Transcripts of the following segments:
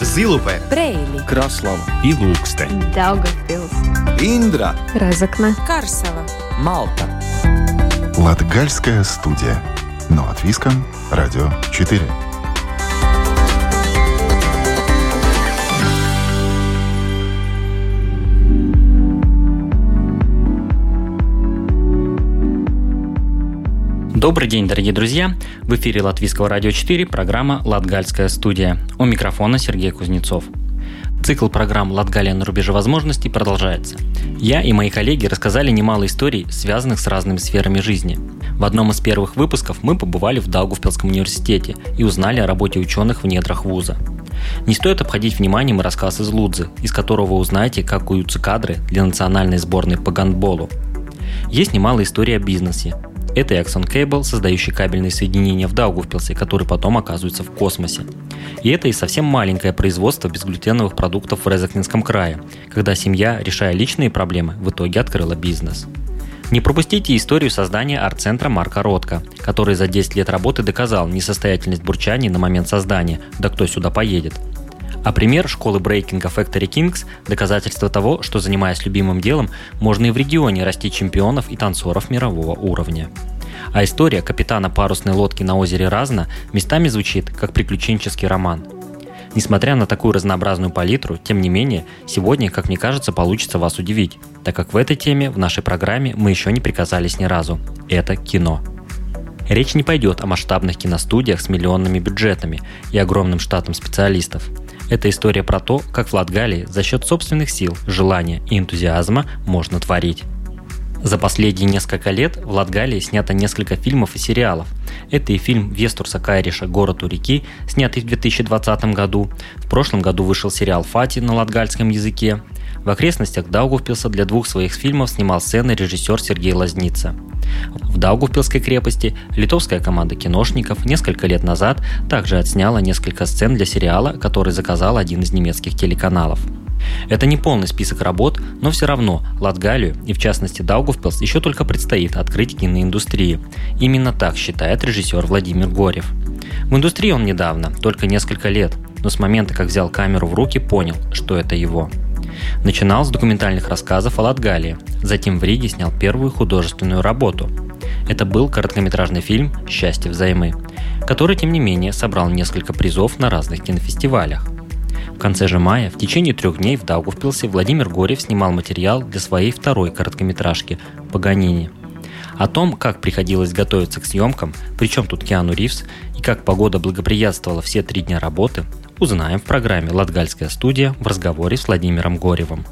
Зилупе, Брейли, Краслава и Ilūkste, Daugavpils, Индра, Разокна, Карсела. Малта. Латгальская студия. Но от Виска, Радио 4. Добрый день, дорогие друзья! В эфире Латвийского радио 4 программа «Латгальская студия». У микрофона Сергей Кузнецов. Цикл программ «Латгалия на рубеже возможностей» продолжается. Я и мои коллеги рассказали немало историй, связанных с разными сферами жизни. В одном из первых выпусков мы побывали в Даугавпилском университете и узнали о работе ученых в недрах вуза. Не стоит обходить вниманием рассказ из Лудзы, из которого вы узнаете, как куются кадры для национальной сборной по гандболу. Есть немало историй о бизнесе, это Exxon Cable, создающий кабельные соединения в Даугавпилсе, которые потом оказываются в космосе. И это и совсем маленькое производство безглютеновых продуктов в Резакнинском крае, когда семья, решая личные проблемы, в итоге открыла бизнес. Не пропустите историю создания арт-центра Марка Ротко, который за 10 лет работы доказал несостоятельность бурчания на момент создания, да кто сюда поедет. А пример школы брейкинга Factory Kings – доказательство того, что занимаясь любимым делом, можно и в регионе расти чемпионов и танцоров мирового уровня. А история капитана парусной лодки на озере Разно местами звучит как приключенческий роман. Несмотря на такую разнообразную палитру, тем не менее, сегодня, как мне кажется, получится вас удивить, так как в этой теме в нашей программе мы еще не приказались ни разу. Это кино. Речь не пойдет о масштабных киностудиях с миллионными бюджетами и огромным штатом специалистов – это история про то, как в Латгалии за счет собственных сил, желания и энтузиазма можно творить. За последние несколько лет в Латгалии снято несколько фильмов и сериалов. Это и фильм Вестурса Кайриша «Город у реки», снятый в 2020 году. В прошлом году вышел сериал «Фати» на латгальском языке. В окрестностях Даугавпилса для двух своих фильмов снимал сцены режиссер Сергей Лазница. В Даугавпилской крепости литовская команда киношников несколько лет назад также отсняла несколько сцен для сериала, который заказал один из немецких телеканалов. Это не полный список работ, но все равно Латгалию и в частности Даугавпилс еще только предстоит открыть киноиндустрии. Именно так считает режиссер Владимир Горев. В индустрии он недавно, только несколько лет, но с момента, как взял камеру в руки, понял, что это его. Начинал с документальных рассказов о Латгалии, затем в Риге снял первую художественную работу. Это был короткометражный фильм «Счастье взаймы», который, тем не менее, собрал несколько призов на разных кинофестивалях. В конце же мая, в течение трех дней в Даугавпилсе Владимир Горев снимал материал для своей второй короткометражки «Паганини». О том, как приходилось готовиться к съемкам, причем тут Киану Ривз, и как погода благоприятствовала все три дня работы, узнаем в программе «Латгальская студия» в разговоре с Владимиром Горевым.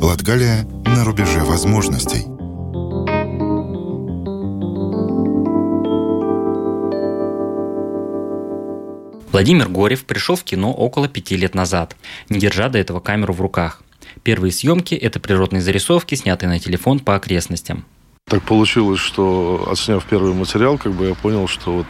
Латгалия на рубеже возможностей. Владимир Горев пришел в кино около пяти лет назад, не держа до этого камеру в руках. Первые съемки – это природные зарисовки, снятые на телефон по окрестностям. Так получилось, что отсняв первый материал, как бы я понял, что вот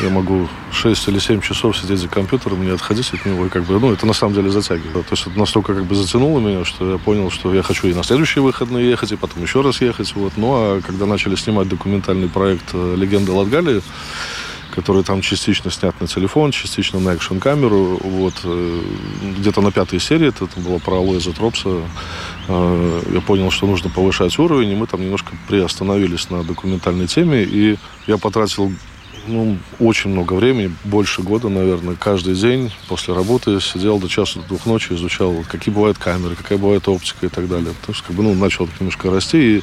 я могу 6 или 7 часов сидеть за компьютером, не отходить от него, и как бы, ну, это на самом деле затягивает. То есть это настолько как бы затянуло меня, что я понял, что я хочу и на следующие выходные ехать, и потом еще раз ехать, вот. Ну, а когда начали снимать документальный проект э, «Легенда Латгалии», который там частично снят на телефон, частично на экшн-камеру. Вот. Э, где-то на пятой серии, это было про Алоиза Тропса, э, я понял, что нужно повышать уровень, и мы там немножко приостановились на документальной теме, и я потратил ну, очень много времени, больше года, наверное, каждый день после работы сидел до часу, до двух ночи, изучал, какие бывают камеры, какая бывает оптика и так далее. Потому что, как бы, ну, начал немножко расти, и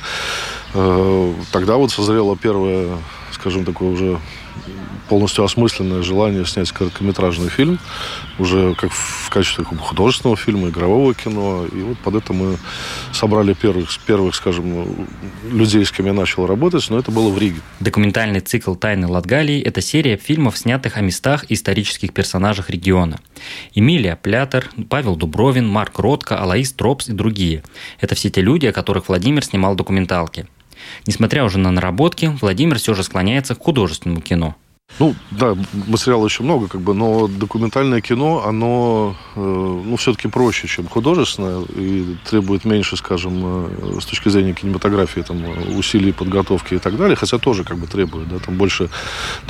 э, тогда вот созрела первая, скажем, такое уже полностью осмысленное желание снять короткометражный фильм, уже как в качестве художественного фильма, игрового кино. И вот под это мы собрали первых, первых, скажем, людей, с кем я начал работать, но это было в Риге. Документальный цикл «Тайны Латгалии» – это серия фильмов, снятых о местах и исторических персонажах региона. Эмилия Плятер, Павел Дубровин, Марк Ротко, Алаис Тропс и другие. Это все те люди, о которых Владимир снимал документалки. Несмотря уже на наработки, Владимир все же склоняется к художественному кино – Ну, да, материала еще много, как бы, но документальное кино, оно, э, ну, все-таки проще, чем художественное, и требует меньше, скажем, э, с точки зрения кинематографии, там, усилий подготовки и так далее, хотя тоже, как бы, требует, да, там больше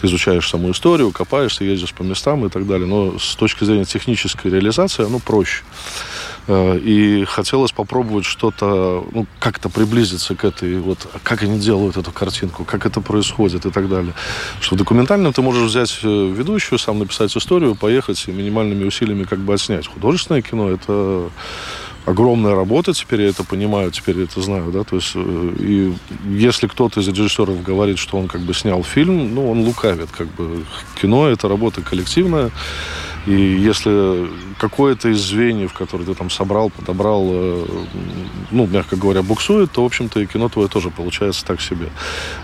ты изучаешь саму историю, копаешься, ездишь по местам и так далее, но с точки зрения технической реализации оно проще. Э, и хотелось попробовать что-то, ну, как-то приблизиться к этой, вот, как они делают эту картинку, как это происходит и так далее. Что в ты можешь взять э, ведущую, сам написать историю, поехать и минимальными усилиями как бы отснять. Художественное кино — это огромная работа, теперь я это понимаю, теперь я это знаю, да, то есть, э, и если кто-то из режиссеров говорит, что он как бы снял фильм, ну, он лукавит, как бы, кино — это работа коллективная, и если какое-то из звеньев, которые ты там собрал, подобрал, э, ну, мягко говоря, буксует, то, в общем-то, и кино твое тоже получается так себе.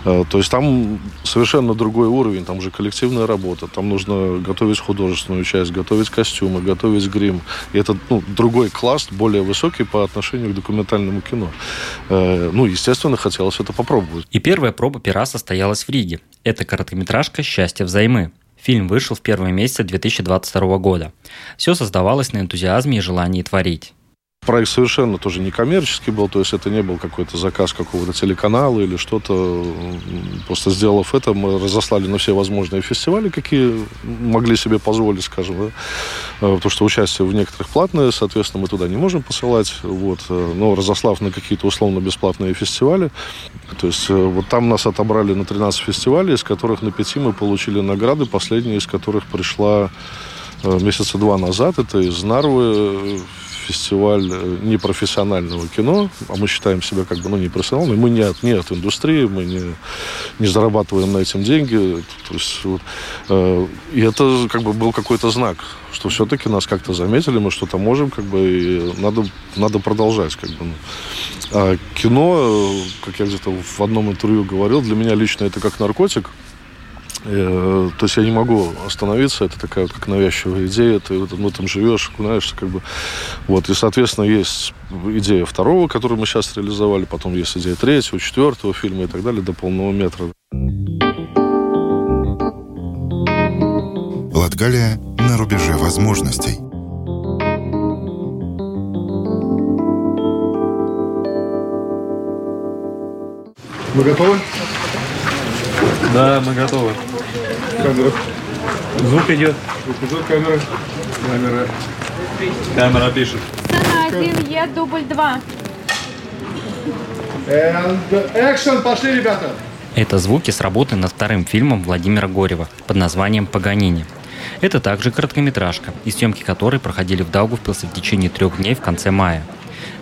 Э, то есть там совершенно другой уровень, там уже коллективная работа, там нужно готовить художественную часть, готовить костюмы, готовить грим. И это ну, другой класс, более высокий по отношению к документальному кино. Э, ну, естественно, хотелось это попробовать. И первая проба пера состоялась в Риге. Это короткометражка «Счастье взаймы». Фильм вышел в первые месяцы 2022 года. Все создавалось на энтузиазме и желании творить. Проект совершенно тоже не коммерческий был, то есть это не был какой-то заказ какого-то телеканала или что-то. Просто сделав это, мы разослали на все возможные фестивали, какие могли себе позволить, скажем, да? Э, потому что участие в некоторых платное, соответственно, мы туда не можем посылать, вот. Э, но разослав на какие-то условно-бесплатные фестивали, то есть э, вот там нас отобрали на 13 фестивалей, из которых на 5 мы получили награды, последняя из которых пришла месяца два назад. Это из Нарвы фестиваль э, непрофессионального кино, а мы считаем себя как бы ну, непрофессионалами, мы не от, не от индустрии, мы не, не зарабатываем на этом деньги. То есть, вот, э, и это как бы был какой-то знак, что все-таки нас как-то заметили, мы что-то можем, как бы, и надо, надо продолжать. Как бы. Ну. А кино, э, как я где-то в одном интервью говорил, для меня лично это как наркотик – то есть я не могу остановиться, это такая вот как навязчивая идея, ты в этом, в этом живешь, окунаешься, как бы. Вот, и, соответственно, есть идея второго, которую мы сейчас реализовали, потом есть идея третьего, четвертого фильма и так далее, до полного метра. Латгалия на рубеже возможностей. Мы готовы? Да, мы готовы. Камера. Звук идет. Звук идет, камера. Камера. Камера пишет. Сцена один, Е, дубль два. And action, пошли, ребята. Это звуки с работы над вторым фильмом Владимира Горева под названием «Паганини». Это также короткометражка, и съемки которой проходили в Даугавпилсе в течение трех дней в конце мая.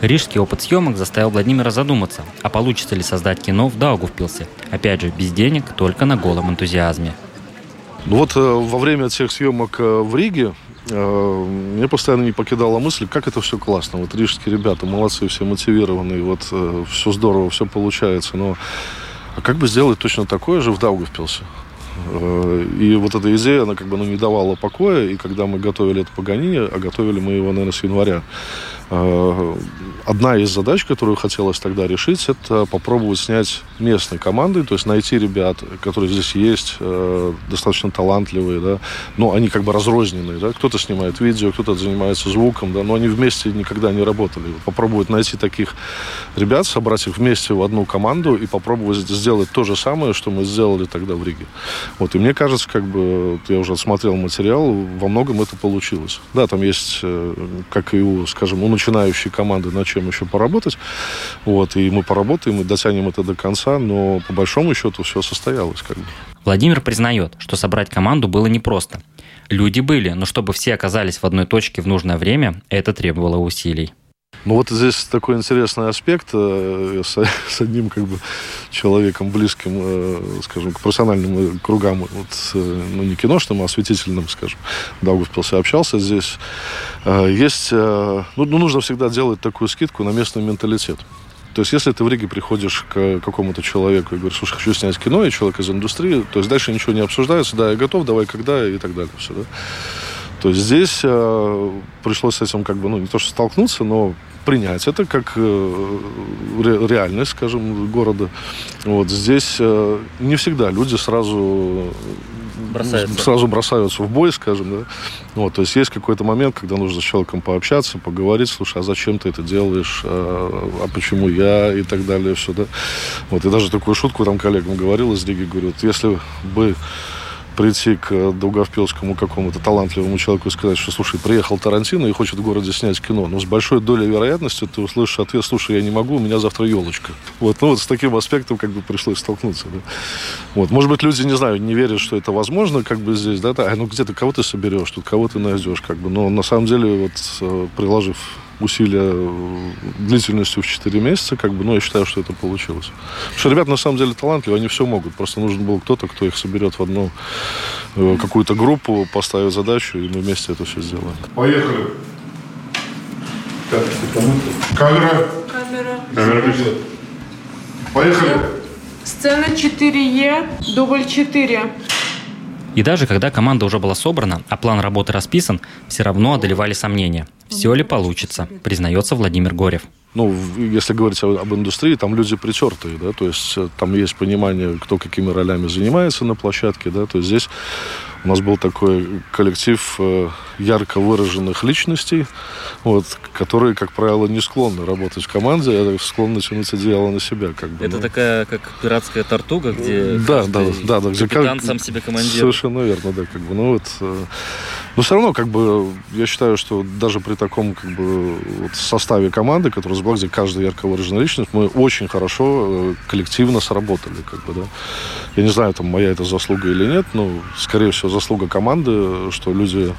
Рижский опыт съемок заставил Владимира задуматься, а получится ли создать кино в Даугавпилсе. Опять же, без денег, только на голом энтузиазме. Ну вот э, во время тех съемок э, в Риге э, мне постоянно не покидала мысль, как это все классно. Вот рижские ребята молодцы, все мотивированные, вот все здорово, все получается. Но а как бы сделать точно такое же в Даугавпилсе? И вот эта идея, она как бы ну, не давала покоя. И когда мы готовили это Паганини, а готовили мы его, наверное, с января, одна из задач, которую хотелось тогда решить, это попробовать снять местной командой, то есть найти ребят, которые здесь есть, э, достаточно талантливые, да, но они как бы разрозненные, да, кто-то снимает видео, кто-то занимается звуком, да, но они вместе никогда не работали. Попробовать найти таких ребят, собрать их вместе в одну команду и попробовать сделать то же самое, что мы сделали тогда в Риге. Вот, и мне кажется, как бы, я уже отсмотрел материал, во многом это получилось. Да, там есть, э, как и у, скажем, у начинающей команды, над чем еще поработать. Вот, и мы поработаем, и дотянем это до конца, но по большому счету все состоялось. Как бы. Владимир признает, что собрать команду было непросто. Люди были, но чтобы все оказались в одной точке в нужное время, это требовало усилий. Ну вот здесь такой интересный аспект э, с, с одним как бы человеком близким, э, скажем, к профессиональным кругам, вот, э, ну не киношным, а осветительным, скажем, Даугавпилсе общался здесь. Есть, ну, ну нужно всегда делать такую скидку на местный менталитет. То есть, если ты в Риге приходишь к какому-то человеку и говоришь, слушай, хочу снять кино, и человек из индустрии, то есть дальше ничего не обсуждается, да, я готов, давай, когда, и так далее. Все, да? То есть здесь э, пришлось с этим как бы, ну, не то что столкнуться, но принять это как э, реальность, скажем, города. Вот здесь э, не всегда люди сразу Бросаются. сразу бросаются в бой, скажем, да. Вот, то есть есть какой-то момент, когда нужно с человеком пообщаться, поговорить, слушай, а зачем ты это делаешь, а, а почему я и так далее, все, да. Вот, и даже такую шутку там коллегам говорил из Риги, говорю, вот если бы прийти к Долговпилскому какому-то талантливому человеку и сказать, что, слушай, приехал Тарантино и хочет в городе снять кино. Но с большой долей вероятности ты услышишь ответ, слушай, я не могу, у меня завтра елочка. Вот, ну вот с таким аспектом как бы пришлось столкнуться. Да? Вот, может быть, люди, не знаю, не верят, что это возможно, как бы здесь, да, да, а ну где ты, кого ты соберешь, тут кого ты найдешь, как бы, но на самом деле, вот, э, приложив усилия э, длительностью в 4 месяца, как бы, но я считаю, что это получилось. Потому что ребята на самом деле талантливые, они все могут. Просто нужен был кто-то, кто их соберет в одну э, какую-то группу, поставит задачу, и мы вместе это все сделаем. Поехали. Камера. Камера. Камера включена. Поехали. Сцена 4Е, дубль 4. И даже когда команда уже была собрана, а план работы расписан, все равно одолевали сомнения. Все ли получится, признается Владимир Горев. Ну, если говорить об индустрии, там люди притертые, да, то есть э, там есть понимание, кто какими ролями занимается на площадке, да, то есть здесь у нас был такой коллектив э, ярко выраженных личностей, вот, которые, как правило, не склонны работать в команде, а склонны тянуть одеяло на себя, как бы. Это ну. такая, как пиратская тартуга, где да, да, да, да, где капитан как- сам себе командир. Совершенно верно, да, как бы, ну вот, э, но все равно, как бы, я считаю, что даже при таком, как бы, вот составе команды, которая была, где каждая ярко выраженная личность, мы очень хорошо э, коллективно сработали, как бы, да. Я не знаю, там, моя это заслуга или нет, но, скорее всего, заслуга команды, что люди,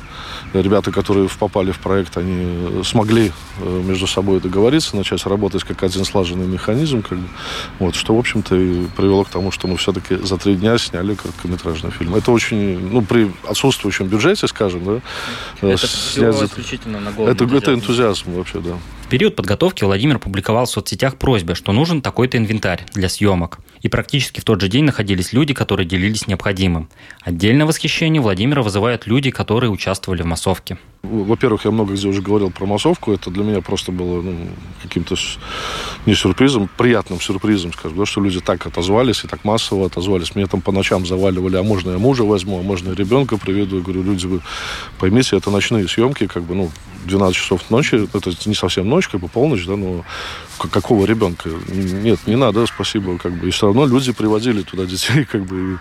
ребята, которые попали в проект, они смогли э, между собой договориться, начать работать как один слаженный механизм, как бы, вот, что, в общем-то, и привело к тому, что мы все-таки за три дня сняли короткометражный фильм. Это очень, ну, при отсутствующем бюджете, скажем, да, э, Это снять все за- исключительно на голом это, это энтузиазм вообще, да. В период подготовки Владимир публиковал в соцсетях просьбы, что нужен такой-то инвентарь для съемок. И практически в тот же день находились люди, которые делились необходимым. Отдельное восхищение Владимира вызывают люди, которые участвовали в массовке. Во-первых, я много где уже говорил про массовку. Это для меня просто было ну, каким-то не сюрпризом, приятным сюрпризом, скажем, да, что люди так отозвались и так массово отозвались. Меня там по ночам заваливали, а можно я мужа возьму, а можно я ребенка приведу. Я говорю, люди, вы поймите, это ночные съемки, как бы, ну, 12 часов ночи, это не совсем ночь, как бы полночь, да, но какого ребенка? Нет, не надо, спасибо, как бы. И все равно люди приводили туда детей, как бы.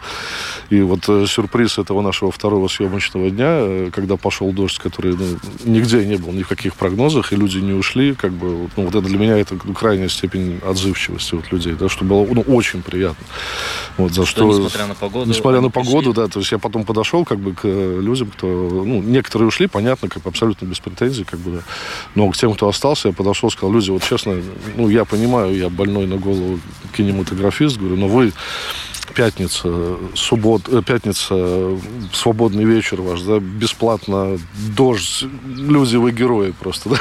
И, и вот э, сюрприз этого нашего второго съемочного дня, э, когда пошел дождь, который ну, нигде не был, ни в каких прогнозах, и люди не ушли, как бы, ну, вот это для меня это крайняя степень отзывчивости вот людей, да, что было ну, очень приятно. Вот, за что, несмотря на погоду, Несмотря на погоду, пришли. да, то есть я потом подошел как бы к людям, кто, ну, некоторые ушли, понятно, как бы абсолютно без претензий, как бы. Но к тем, кто остался, я подошел, сказал, люди, вот честно, ну, я понимаю, я больной на голову кинематографист, говорю, но вы пятница, суббот, э, пятница, свободный вечер ваш, да, бесплатно, дождь, люди, вы герои просто, да,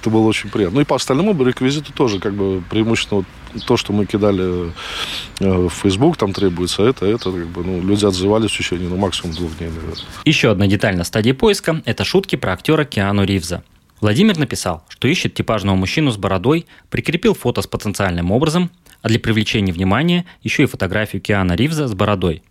это было очень приятно. Ну и по остальному реквизиту тоже, как бы, преимущественно вот то, что мы кидали э, в Facebook, там требуется это, это, как бы, ну, люди отзывались в течение, ну, максимум двух дней, наверное. Еще одна деталь на стадии поиска – это шутки про актера Киану Ривза. Владимир написал, что ищет типажного мужчину с бородой, прикрепил фото с потенциальным образом, а для привлечения внимания еще и фотографию Киана Ривза с бородой.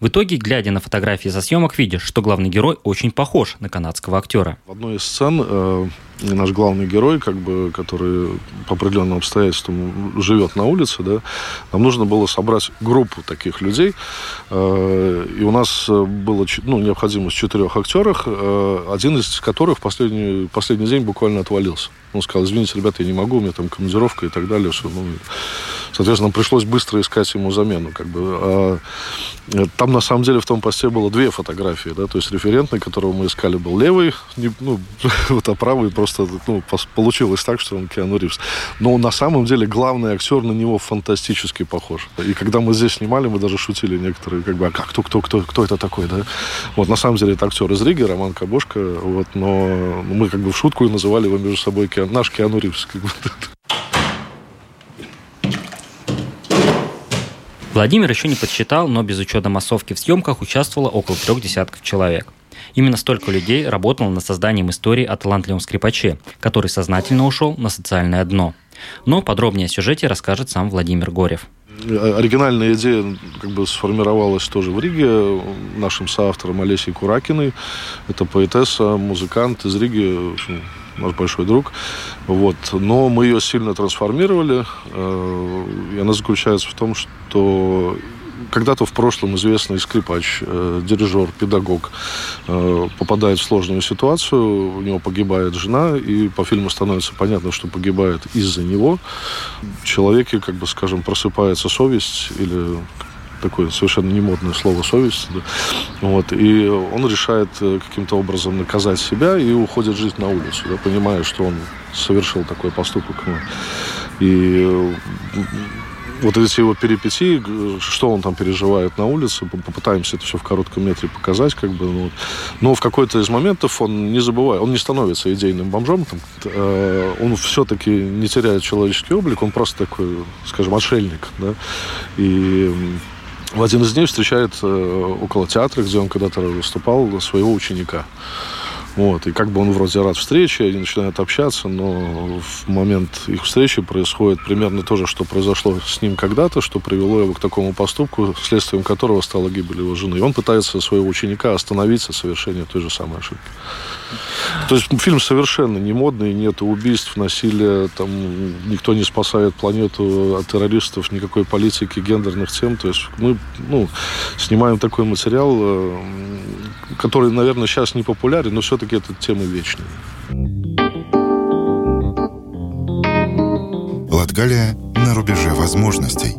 В итоге, глядя на фотографии со съемок, видишь, что главный герой очень похож на канадского актера. В одной из сцен э, наш главный герой, как бы, который по определенным обстоятельствам живет на улице, да, нам нужно было собрать группу таких людей. Э, и у нас э, было ну, необходимость четырех актерах, э, один из которых в последний, последний день буквально отвалился. Он сказал, извините, ребята, я не могу, у меня там командировка и так далее. Что, ну, соответственно, пришлось быстро искать ему замену. Как бы. А, э, там, на самом деле, в том посте было две фотографии. Да? То есть референтный, которого мы искали, был левый, не- ну, вот, а правый просто ну, получилось так, что он Киану Ривз. Но на самом деле главный актер на него фантастически похож. И когда мы здесь снимали, мы даже шутили некоторые, как бы, а как, кто, кто, кто, кто это такой, да? Вот, на самом деле, это актер из Риги, Роман Кабошка, вот, но мы как бы в шутку и называли его между собой Киа- наш Киану Ривз. Как бы. Владимир еще не подсчитал, но без учета массовки в съемках участвовало около трех десятков человек. Именно столько людей работало над созданием истории о талантливом скрипаче, который сознательно ушел на социальное дно. Но подробнее о сюжете расскажет сам Владимир Горев. оригинальная идея как бы сформировалась тоже в Риге нашим соавтором Олесей Куракиной. Это поэтесса, музыкант из Риги, наш большой друг. Вот. Но мы ее сильно трансформировали. Э, и она заключается в том, что когда-то в прошлом известный скрипач, э, дирижер, педагог э, попадает в сложную ситуацию, у него погибает жена, и по фильму становится понятно, что погибает из-за него. Человеке, как бы скажем, просыпается совесть или такое совершенно немодное слово совесть. Да. Вот, и он решает э, каким-то образом наказать себя и уходит жить на улицу, да, понимая, что он совершил такой поступок. И э, вот эти его перипетии, что он там переживает на улице, попытаемся это все в коротком метре показать, как бы, ну, но в какой-то из моментов он не забывает, он не становится идейным бомжом, там, э, он все-таки не теряет человеческий облик, он просто такой, скажем, отшельник, да, и в один из дней встречает э, около театра, где он когда-то выступал, своего ученика. Вот, и как бы он вроде рад встрече, они начинают общаться, но в момент их встречи происходит примерно то же, что произошло с ним когда-то, что привело его к такому поступку, следствием которого стала гибель его жены. И он пытается своего ученика остановить от совершения той же самой ошибки. То есть фильм совершенно не модный, нет убийств, насилия, там никто не спасает планету от террористов, никакой политики, гендерных тем. То есть мы ну, снимаем такой материал, э, который, наверное, сейчас не популярен, но все-таки все-таки это темы вечные. Латгалия на рубеже возможностей.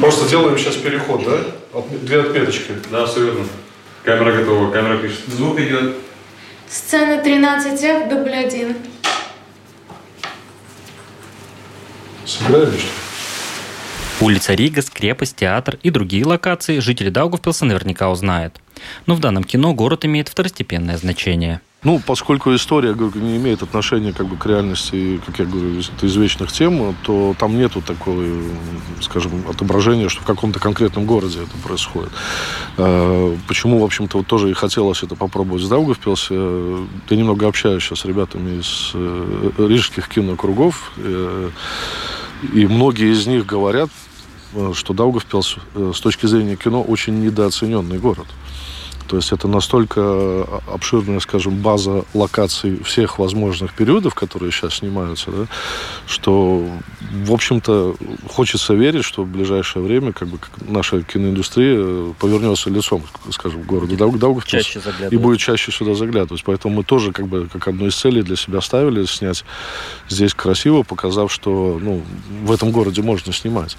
Просто делаем сейчас переход, да? Две отметочки. Да, все верно. Камера готова, камера пишет. Звук идет. Сцена 13F, дубль 1. Сыграем что Улица Ригас, крепость, театр и другие локации жители Даугавпилса наверняка узнают. Но в данном кино город имеет второстепенное значение. Ну, поскольку история, говорю, не имеет отношения как бы, к реальности, как я говорю, это извечных тем, то там нету такого, скажем, отображения, что в каком-то конкретном городе это происходит. А, почему, в общем-то, вот тоже и хотелось это попробовать с Даугавпилсе. Я немного общаюсь сейчас с ребятами из э, рижских кинокругов, э, и многие из них говорят, Э, что Даугавпилс э, с точки зрения кино очень недооцененный город. То есть это настолько э, обширная, скажем, база локаций всех возможных периодов, которые сейчас снимаются, да, что, в общем-то, хочется верить, что в ближайшее время как бы, наша киноиндустрия повернется лицом, скажем, к городу Даугавпилс и будет чаще сюда заглядывать. Поэтому мы тоже как бы как одну из целей для себя ставили снять здесь красиво, показав, что ну, в этом городе можно снимать.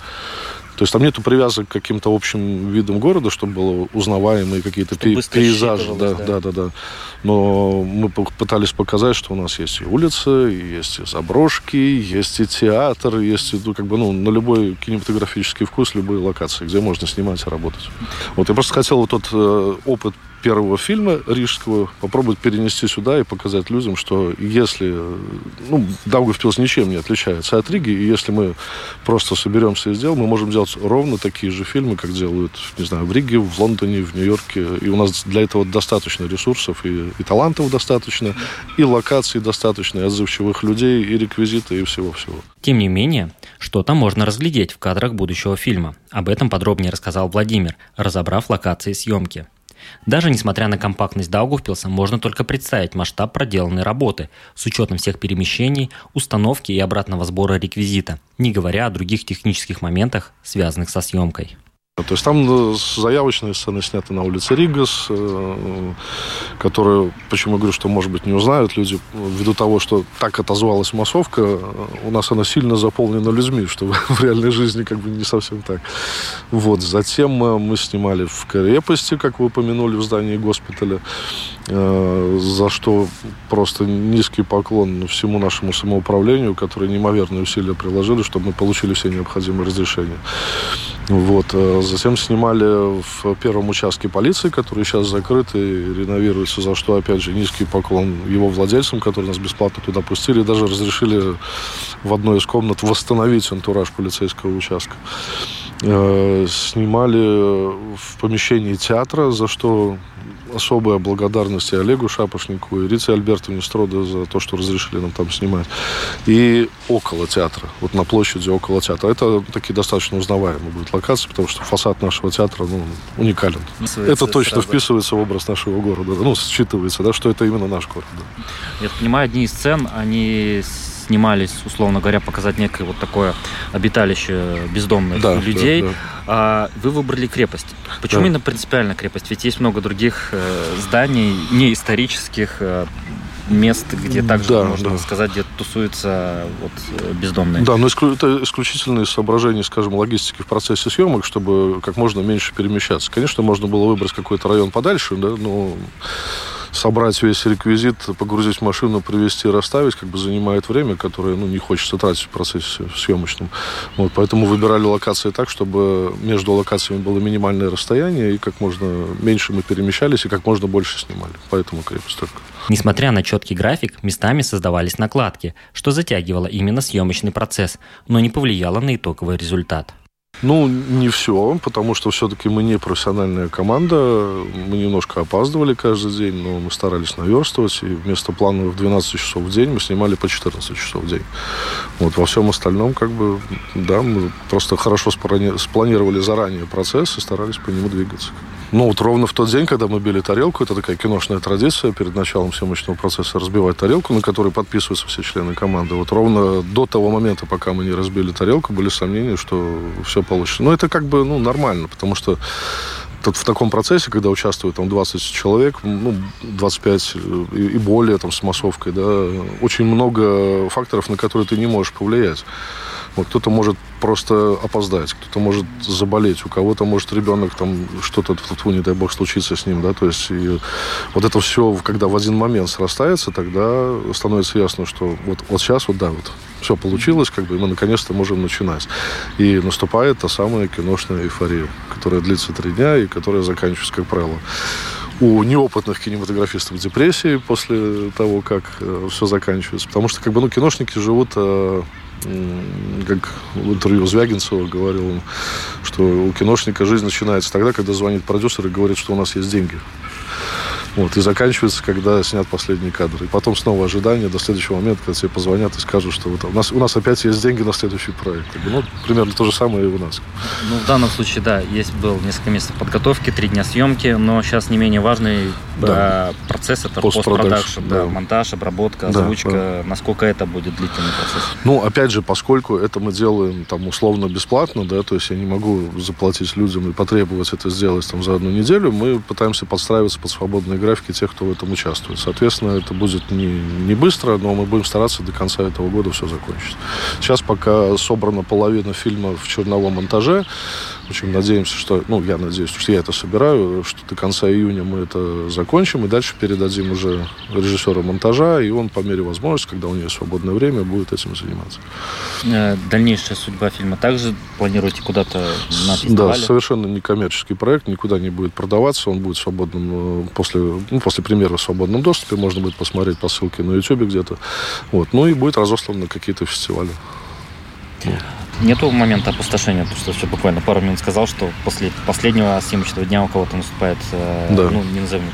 То есть там нету привязок к каким-то общим видам города, чтобы было узнаваемые какие-то пей- пейзажи. Да, да, да, да, да. Но мы пытались показать, что у нас есть и улицы, и есть и заброшки, есть и театр, есть и, ну, как бы, ну, на любой кинематографический вкус, любые локации, где можно снимать и работать. Вот я просто хотел вот тот э, опыт первого фильма рижского попробовать перенести сюда и показать людям, что если... Ну, Даугавпилс ничем не отличается от Риги, и если мы просто соберемся и сделаем, мы можем делать ровно такие же фильмы, как делают, не знаю, в Риге, в Лондоне, в Нью-Йорке. И у нас для этого достаточно ресурсов, и, и талантов достаточно, и локаций достаточно, и отзывчивых людей, и реквизита, и всего-всего. Тем не менее, что-то можно разглядеть в кадрах будущего фильма. Об этом подробнее рассказал Владимир, разобрав локации съемки. Даже несмотря на компактность Даугавпилса, можно только представить масштаб проделанной работы с учетом всех перемещений, установки и обратного сбора реквизита, не говоря о других технических моментах, связанных со съемкой. То есть там э, заявочные сцены сняты на улице Ригас, э, которые, почему я говорю, что, может быть, не узнают люди, ввиду того, что так отозвалась массовка, у нас она сильно заполнена людьми, что в реальной жизни как бы не совсем так. Вот. Затем э, мы снимали в крепости, как вы упомянули, в здании госпиталя, за что просто низкий поклон всему нашему самоуправлению, которые неимоверные усилия приложили, чтобы мы получили все необходимые разрешения. Вот. Э, затем снимали в первом участке полиции, который сейчас закрыт и реновируется, за что, опять же, низкий поклон его владельцам, которые нас бесплатно туда пустили, даже разрешили в одной из комнат восстановить антураж полицейского участка. Э, Снимали в помещении театра, за что особая благодарность и Олегу Шапошнику, и Рице Альбертовне Строда за то, что разрешили нам там снимать. И около театра, вот на площади около театра. Это такие достаточно узнаваемые будут локации, потому что фасад нашего театра ну, уникален. Это точно сразу. вписывается в образ нашего города. Ну, считывается, да, что это именно наш город. да. Я понимаю, одни из сцен, они снимались, условно говоря, показать некое вот такое обиталище бездомных Да, людей. да, да. А вы выбрали крепость. Почему Да. именно принципиально крепость? Ведь есть много других э, зданий, не исторических э, мест, где также, Да, можно да. сказать, где тусуются вот, бездомные. Да, но это исключительные соображения, скажем, логистики в процессе съемок, чтобы как можно меньше перемещаться. Конечно, можно было выбрать какой-то район подальше, да, но собрать весь реквизит, погрузить в машину, привезти, расставить, как бы занимает время, которое ну, не хочется тратить в процессе съемочном. Вот, поэтому выбирали локации так, чтобы между локациями было минимальное расстояние, и как можно меньше мы перемещались, и как можно больше снимали. Поэтому крепость только. Несмотря на четкий график, местами создавались накладки, что затягивало именно съемочный процесс, но не повлияло на итоговый результат. Ну, не все, потому что все-таки мы не профессиональная команда. Мы немножко опаздывали каждый день, но мы старались наверстывать. И вместо плановых 12 часов в день мы снимали по 14 часов в день. Вот во всем остальном, как бы, да, мы просто хорошо сплани- спланировали заранее процесс и старались по нему двигаться. Ну, вот ровно в тот день, когда мы били тарелку, это такая киношная традиция перед началом съемочного процесса разбивать тарелку, на которой подписываются все члены команды. Вот ровно до того момента, пока мы не разбили тарелку, были сомнения, что все получится. Но это как бы, ну, нормально, потому что тут в таком процессе, когда участвует там 20 человек, ну, 25 и, и более там с массовкой, да, очень много факторов, на которые ты не можешь повлиять. Кто-то может просто опоздать, кто-то может заболеть, у кого-то может ребенок там что-то, не дай бог, случится с ним, да, то есть и вот это все, когда в один момент срастается, тогда становится ясно, что вот, вот сейчас, вот да, вот все получилось, как бы, и мы наконец-то можем начинать. И наступает та самая киношная эйфория, которая длится три дня и которая заканчивается, как правило, у неопытных кинематографистов депрессии после того, как все заканчивается. Потому что как бы, ну, киношники живут, э, как в интервью Звягинцева говорил что у киношника жизнь начинается тогда, когда звонит продюсер и говорит, что у нас есть деньги. Вот, и заканчивается, когда снят последний кадр. И потом снова ожидание до следующего момента, когда тебе позвонят и скажут, что вот у нас, у нас опять есть деньги на следующий проект. Ну, примерно то же самое и у нас. Ну, в данном случае, да, есть был несколько месяцев подготовки, три дня съемки, но сейчас не менее важный Да. э, процесс это Постпродакшн, да, да. монтаж, обработка, Да, озвучка, насколько это будет длительный процесс. Ну, опять же, поскольку это мы делаем там условно бесплатно, да, то есть я не могу заплатить людям и потребовать это сделать там за одну неделю, мы пытаемся подстраиваться под свободные графики тех, кто в этом участвует. Соответственно, это будет не, не быстро, но мы будем стараться до конца этого года все закончить. Сейчас пока собрана половина фильма в черновом монтаже. Очень надеемся, что, ну, я надеюсь, что я это собираю, что до конца июня мы это закончим, и дальше передадим уже режиссеру монтажа, и он по мере возможности, когда у него свободное время, будет этим заниматься. Э, Дальнейшая судьба фильма также планируете куда-то на Да, фестивале? совершенно некоммерческий проект, никуда не будет продаваться, он будет в свободном, э, после, ну, после премьеры в свободном доступе, можно будет посмотреть по ссылке на YouTube где-то. Вот. Ну и будет разослан на какие-то фестивали. Нету момента опустошения, потому что еще буквально пару минут сказал, что после последнего съемочного дня у кого-то наступает, э, Да. ну, не назовем,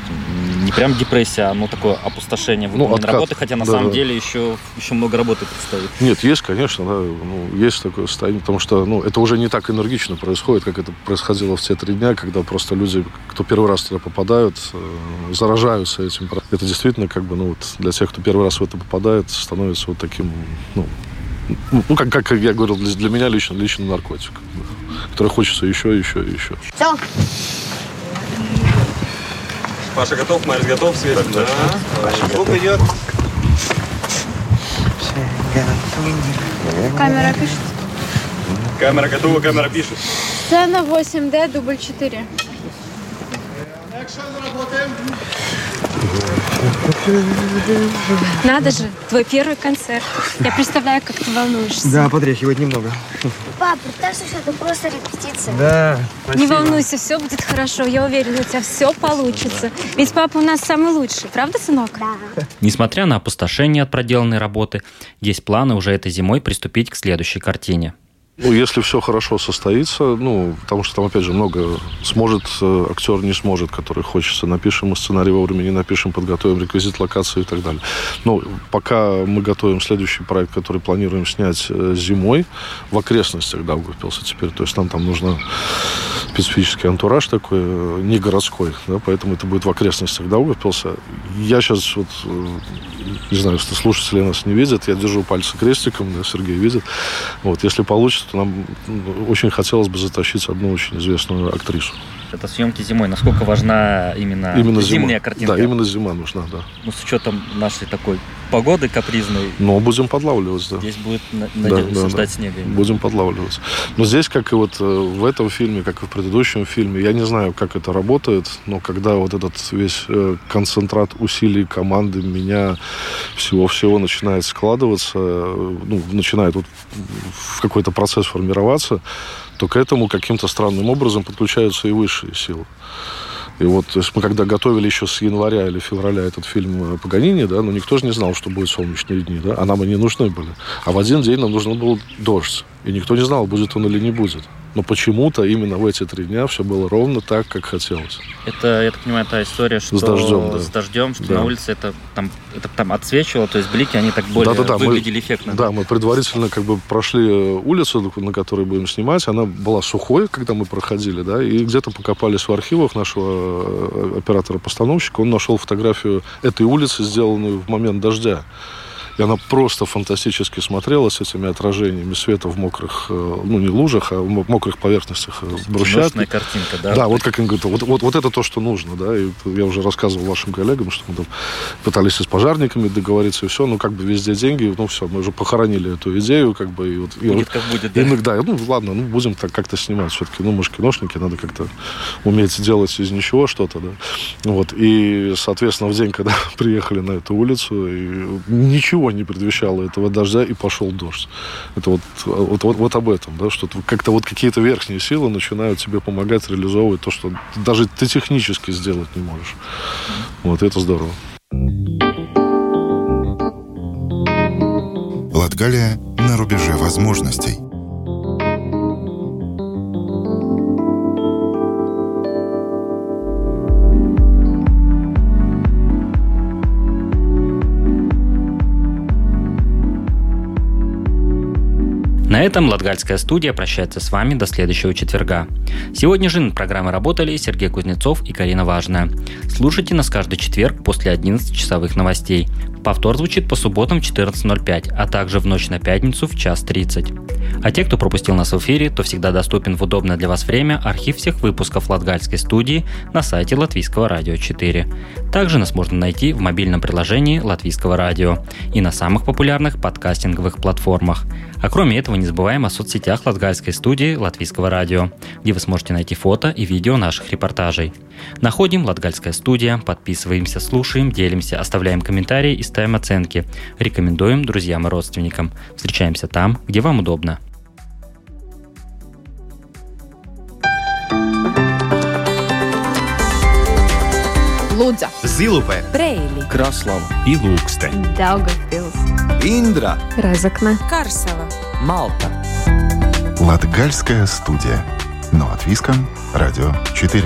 не прям депрессия, но такое опустошение Ну, откат. работы, хотя на Да, самом да. деле еще, еще много работы предстоит. Нет, есть, конечно, да, ну, есть такое состояние, потому что ну, это уже не так энергично происходит, как это происходило в те три дня, когда просто люди, кто первый раз туда попадают, э, заражаются этим. Это действительно, как бы, ну, вот, для тех, кто первый раз в это попадает, становится вот таким, ну, ну как, как я говорил, для, для меня лично, лично наркотик, да, который хочется еще, еще еще. Паша готов, Марис готов, Свет? Да. Звук идет. Камера пишет. Камера готова, камера пишет. Сцена 8D, дубль 4. Надо же, твой первый концерт. Я представляю, как ты волнуешься. Да, потряхивать немного. Пап, представь, что это просто репетиция. Да, Не волнуйся, все будет хорошо. Я уверена, у тебя все получится. Ведь папа у нас самый лучший, правда, сынок? Да. Несмотря на опустошение от проделанной работы, есть планы уже этой зимой приступить к следующей картине. Ну, если все хорошо состоится, ну, потому что там, опять же, много сможет э, актер, не сможет, который хочется. Напишем сценарий вовремя, не напишем, подготовим реквизит, локацию и так далее. Но пока мы готовим следующий проект, который планируем снять э, зимой в окрестностях Даугавпилса теперь. То есть нам там нужно специфический антураж такой, э, не городской, да, поэтому это будет в окрестностях Даугавпилса. Я сейчас вот, не знаю, что слушатели нас не видят, я держу пальцы крестиком, да, Сергей видит. Вот, если получится, то нам очень хотелось бы затащить одну очень известную актрису. Это съемки зимой. Насколько важна именно, Именно зимняя зима. картинка? Да, именно зима нужна, да. Ну, с учетом нашей такой погоды капризной, Но будем подлавливать, да. здесь будет, на- Да, надеюсь, да, ждать да. снега. именно. Будем подлавливаться. Но здесь, как и вот э, в этом фильме, как и в предыдущем фильме, я не знаю, как это работает, но когда вот этот весь э, концентрат усилий команды, меня, всего-всего начинает складываться, э, ну, начинает вот в какой-то процесс формироваться, то к этому каким-то странным образом подключаются и высшие силы. И вот то есть мы когда готовили еще с января или февраля этот фильм э, Паганини, да, ну никто же не знал, что будет солнечные дни, да, а нам они нужны были. А в один день нам нужен был дождь. И никто не знал, будет он или не будет. Но почему-то именно в эти три дня все было ровно так, как хотелось. Это, я так понимаю, та история, что дождем, да. с дождем, что Да. на улице это там, это там отсвечивало, то есть блики, они так более Да-да-да, мы- выглядели эффектно. Да, мы предварительно как бы прошли э, улицу, на которой будем снимать. Она была сухой, когда мы проходили, да, и где-то покопались в архивах нашего э, оператора-постановщика. Он нашел фотографию этой улицы, сделанную в момент дождя. И она просто фантастически смотрелась этими отражениями света в мокрых, э, ну, не лужах, а в мо- мокрых поверхностях э, брусчатки. Картинка, да? Да, вот как он говорит, вот, вот, вот это то, что нужно, да, и я уже рассказывал вашим коллегам, что мы там пытались и с пожарниками договориться, и все, ну, как бы везде деньги, ну, все, мы уже похоронили эту идею, как бы, и вот... и Будет вот- как будет, и да? иногда, ну, ладно, ну, будем так как-то снимать все-таки, ну, мы же киношники, надо как-то уметь делать из ничего что-то, да. Вот, и, соответственно, в день, когда приехали на эту улицу, и ничего не предвещало этого дождя, и пошел дождь. Это вот, вот, вот, вот об этом, да, что как-то вот какие-то верхние силы начинают тебе помогать реализовывать то, что даже ты технически сделать не можешь. Вот, это здорово. Латгалия на рубеже возможностей. На этом Латгальская студия прощается с вами до следующего четверга. Сегодня же над программой работали Сергей Кузнецов и Карина Важная. Слушайте нас каждый четверг после 11 часовых новостей. Повтор звучит по субботам в 14.05, а также в ночь на пятницу в час 30. А те, кто пропустил нас в эфире, то всегда доступен в удобное для вас время архив всех выпусков Латгальской студии на сайте Латвийского радио 4. Также нас можно найти в мобильном приложении Латвийского радио и на самых популярных подкастинговых платформах. А кроме этого не забываем о соцсетях Латгальской студии Латвийского радио, где вы сможете найти фото и видео наших репортажей. Находим Латгальская студия, подписываемся, слушаем, делимся, оставляем комментарии и ставим оценки. Рекомендуем друзьям и родственникам. Встречаемся там, где вам удобно. Лудза, Zilupē, Брейли, Краслава Ilūksteņi, Daugavpils, Индра, Разокна, Карсова. Малта. Латгальская студия. Но от Виском, Радио 4.